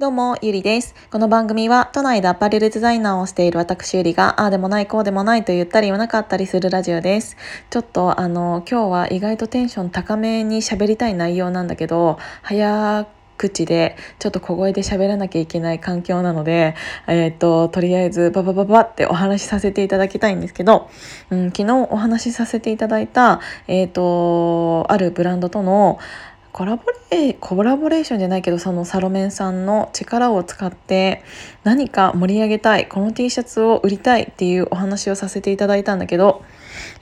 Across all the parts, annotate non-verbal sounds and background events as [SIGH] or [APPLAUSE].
どうも、ゆりです。この番組は、都内でアパレルデザイナーをしている私ゆりが、ああでもない、こうでもないと言ったり言わなかったりするラジオです。ちょっと、あの、今日は意外とテンション高めに喋りたい内容なんだけど、早口で、ちょっと小声で喋らなきゃいけない環境なので、えっ、と、とりあえず、ババババってお話しさせていただきたいんですけど、うん、昨日お話しさせていただいた、えっ、と、あるブランドとの、コラボレコラボレーションじゃないけどそのサロメンさんの力を使って何か盛り上げたいこの T シャツを売りたいっていうお話をさせていただいたんだけど、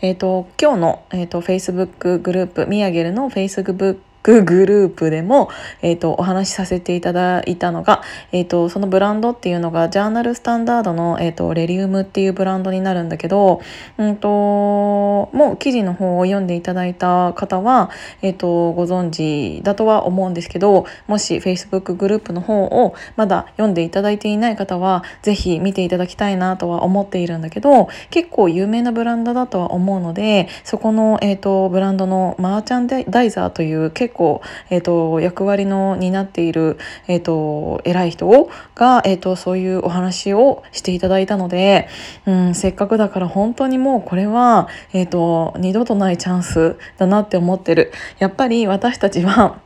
えーと、今日の、えーと、と Facebook グループミヤゲルの Facebook クグループでも、えーと、お話しさせていただいたのが、えーと、そのブランドっていうのがジャーナルスタンダードの、えーと、レリウムっていうブランドになるんだけど、うんと、もう記事の方を読んでいただいた方は、えー、とご存知だとは思うんですけどもし Facebook グループの方をまだ読んでいただいていない方は是非見ていただきたいなとは思っているんだけど結構有名なブランドだとは思うのでそこの、えー、とブランドのマーチャンダイザーという結構構、えーと、役割の担っている、えーと、偉い人が、えーと、そういうお話をしていただいたので、うん、せっかくだから本当にもうこれは、えー、と二度とないチャンスだなって思ってる。やっぱり私たちは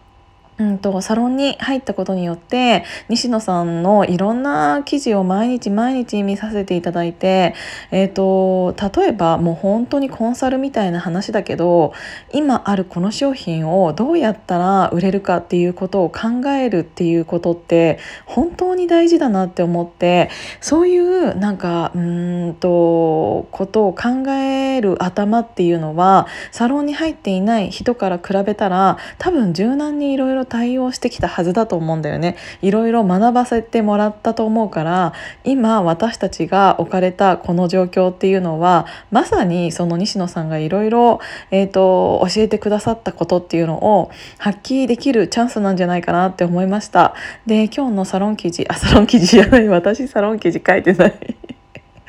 うんと、サロンに入ったことによって西野さんのいろんな記事を毎日毎日見させていただいて、えーと、例えばもう本当にコンサルみたいな話だけど今あるこの商品をどうやったら売れるかっていうことを考えるっていうことって本当に大事だなって思ってそういうなんかうんとことを考える頭っていうのはサロンに入っていない人から比べたら多分柔軟にいろいろ対応してきたはずだと思うんだよね。いろいろ学ばせてもらったと思うから今私たちが置かれたこの状況っていうのはまさにその西野さんがいろいろ教えてくださったことっていうのを発揮できるチャンスなんじゃないかなって思いました。で今日のサロン記事あサロン記事じゃない。私サロン記事書いてない。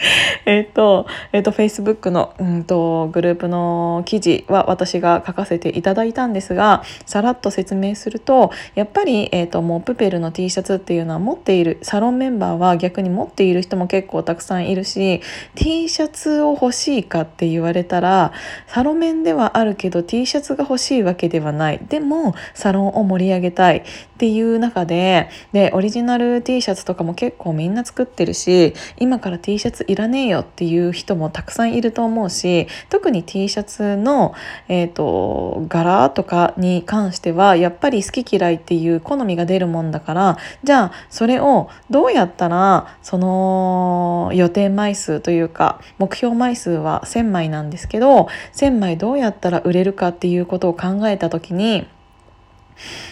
[LAUGHS] えっと、えっと、Facebook の、うんと、グループの記事は私が書かせていただいたんですが、さらっと説明すると、やっぱり、えっと、もうプペルの T シャツっていうのは持っている、サロンメンバーは逆に持っている人も結構たくさんいるし、T シャツを欲しいかって言われたら、サロメンではあるけど T シャツが欲しいわけではない。でも、サロンを盛り上げたいっていう中で、で、オリジナル T シャツとかも結構みんな作ってるし、今から T シャツいらねえよっていう人もたくさんいると思うし特に T シャツの、えーと、柄とかに関してはやっぱり好き嫌いっていう好みが出るもんだからじゃあそれをどうやったらその予定枚数というか目標枚数は1,000枚なんですけど1,000枚どうやったら売れるかっていうことを考えた時に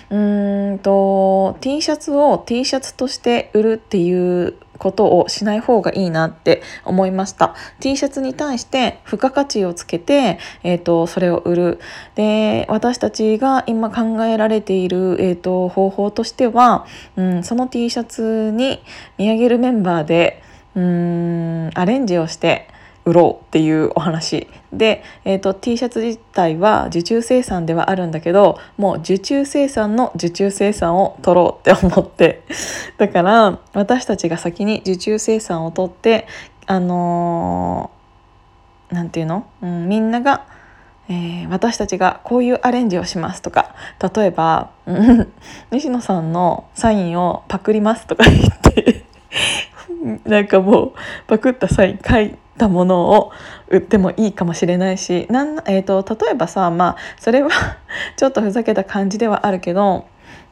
うーんと T シャツを T シャツとして売るっていうことをしない方がいいなって思いました。T シャツに対して付加価値をつけて、えーと、それを売る。で私たちが今考えられている、えーと、方法としては、うん、その T シャツに見上げるメンバーでうーんアレンジをして売ろうっていうお話。で、えーと、T シャツ自体は受注生産ではあるんだけどもう受注生産の受注生産を取ろうって思って。だから私たちが先に受注生産を取ってあの何、ー、て言うの、うん、みんながえー、私たちがこういうアレンジをしますとか。例えば西野さんのサインをパクりますとか言って。なんかもうパクったサイン書いたものを売ってもいいかもしれないしなん、えーと、例えばさまあそれは [LAUGHS] ちょっとふざけた感じではあるけど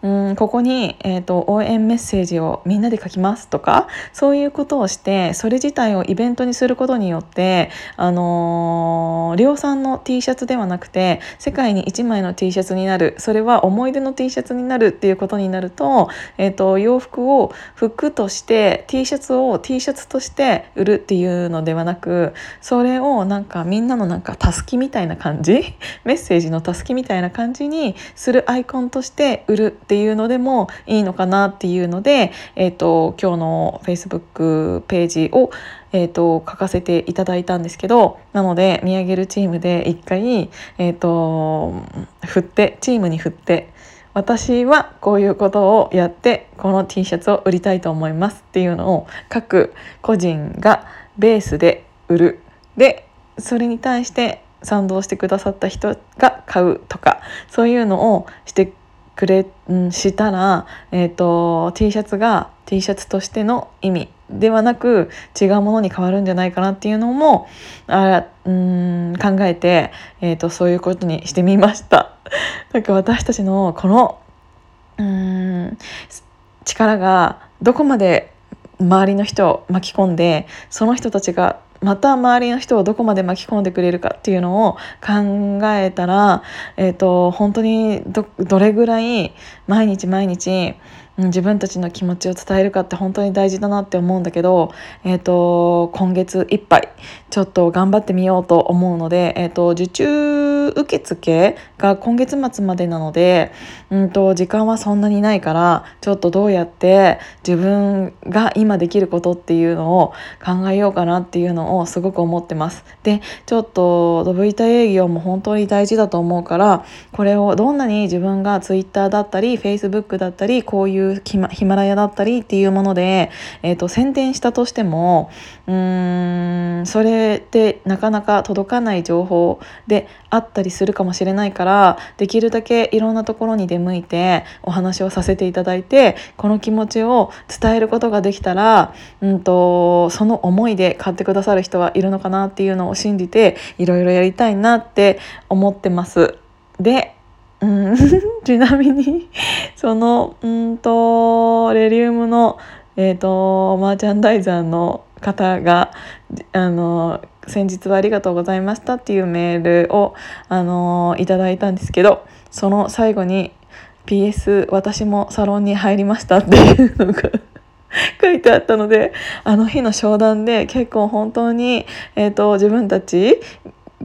うんここに、えーと、応援メッセージをみんなで書きますとかそういうことをしてそれ自体をイベントにすることによって、あのー、量産の T シャツではなくて世界に1枚の T シャツになるそれは思い出の T シャツになるっていうことになると,、えーと、洋服を服として T シャツを T シャツとして売るっていうのではなくそれをなんかみんなのなんかたすきみたいな感じ？メッセージのたすきみたいな感じにするアイコンとして売るっていうのでもいいのかなっていうので、えーと、今日の Facebook ページを、えーと、書かせていただいたんですけどなので見上げるチームで一回、えーと振ってチームに振って私はこういうことをやってこの T シャツを売りたいと思いますっていうのを各個人がベースで売る。でそれに対して賛同してくださった人が買うとかそういうのをしてくれ、うん、したら、えーと、T シャツが T シャツとしての意味ではなく違うものに変わるんじゃないかなっていうのもあうん考えて、えーと、そういうことにしてみました。[LAUGHS] なんか私たちのこのうん力がどこまで周りの人を巻き込んでその人たちがまた周りの人をどこまで巻き込んでくれるかっていうのを考えたら、えーと、本当にどれぐらい毎日毎日自分たちの気持ちを伝えるかって本当に大事だなって思うんだけど、えーと、今月いっぱいちょっと頑張ってみようと思うので、えーと、受注受付が今月末までなので、うんと、時間はそんなにないからちょっとどうやって自分が今できることっていうのを考えようかなっていうのをすごく思ってます。でちょっとドブ板営業も本当に大事だと思うからこれをどんなに自分が Twitter だったり Facebook だったりこういうヒマラヤだったりっていうもので、えーと、宣伝したとしてもうーんそれってなかなか届かない情報であったりするかもしれないからできるだけいろんなところに出向いてお話をさせていただいてこの気持ちを伝えることができたら、うんと、その思いで買ってくださる人はいるのかなっていうのを信じていろいろやりたいなって思ってます。でうん、[LAUGHS] ちなみにそのうんとレリウムの、えーと、マーチャンダイザーの方があの先日はありがとうございましたっていうメールをあのいただいたんですけどその最後に PS 私もサロンに入りましたっていうのが [LAUGHS] 書いてあったのであの日の商談で結構本当に、えーと自分たち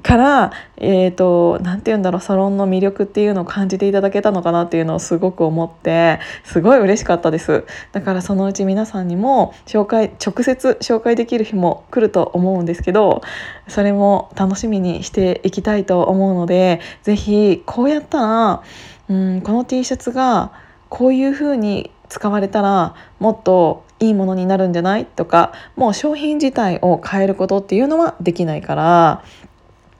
からえーと、なんて言うんだろうサロンの魅力っていうのを感じていただけたのかなっていうのをすごく思ってすごい嬉しかったです。だからそのうち皆さんにも紹介直接紹介できる日も来ると思うんですけどそれも楽しみにしていきたいと思うので是非こうやったらうんこの T シャツがこういう風に使われたらもっといいものになるんじゃない？とかもう商品自体を変えることっていうのはできないから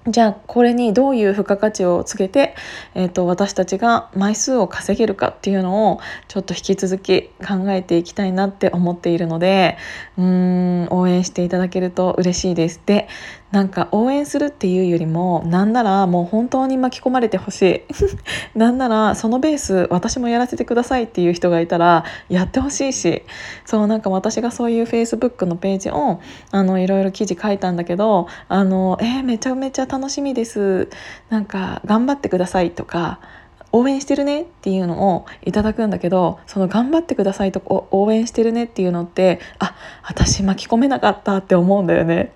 じゃあこれにどういう付加価値をつけて、えーと、私たちが枚数を稼げるかっていうのをちょっと引き続き考えていきたいなって思っているのでうん応援していただけると嬉しいです。でなんか応援するっていうよりもなんならもう本当に巻き込まれてほしい [LAUGHS] なんならそのベース私もやらせてくださいっていう人がいたらやってほしいしそうなんか私がそういう Facebook のページをあのいろいろ記事書いたんだけどあのえー、めちゃめちゃ楽しみです。なんか頑張ってくださいとか応援してるねっていうのをいただくんだけどその頑張ってくださいと応援してるねっていうのってあ私巻き込めなかったって思うんだよね。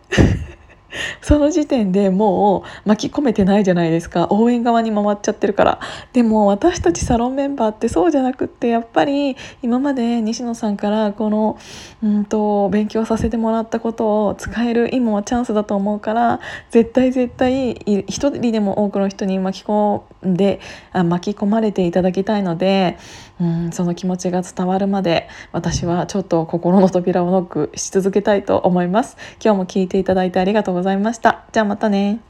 その時点でもう巻き込めてないじゃないですか。応援側に回っちゃってるから。でも私たちサロンメンバーってそうじゃなくってやっぱり今まで西野さんからこのうんと勉強させてもらったことを使える今はチャンスだと思うから絶対絶対一人でも多くの人に巻き込んであ巻き込まれていただきたいのでうんその気持ちが伝わるまで私はちょっと心の扉をノックし続けたいと思います。今日も聞いていただいてありがとうございました。じゃあまたね。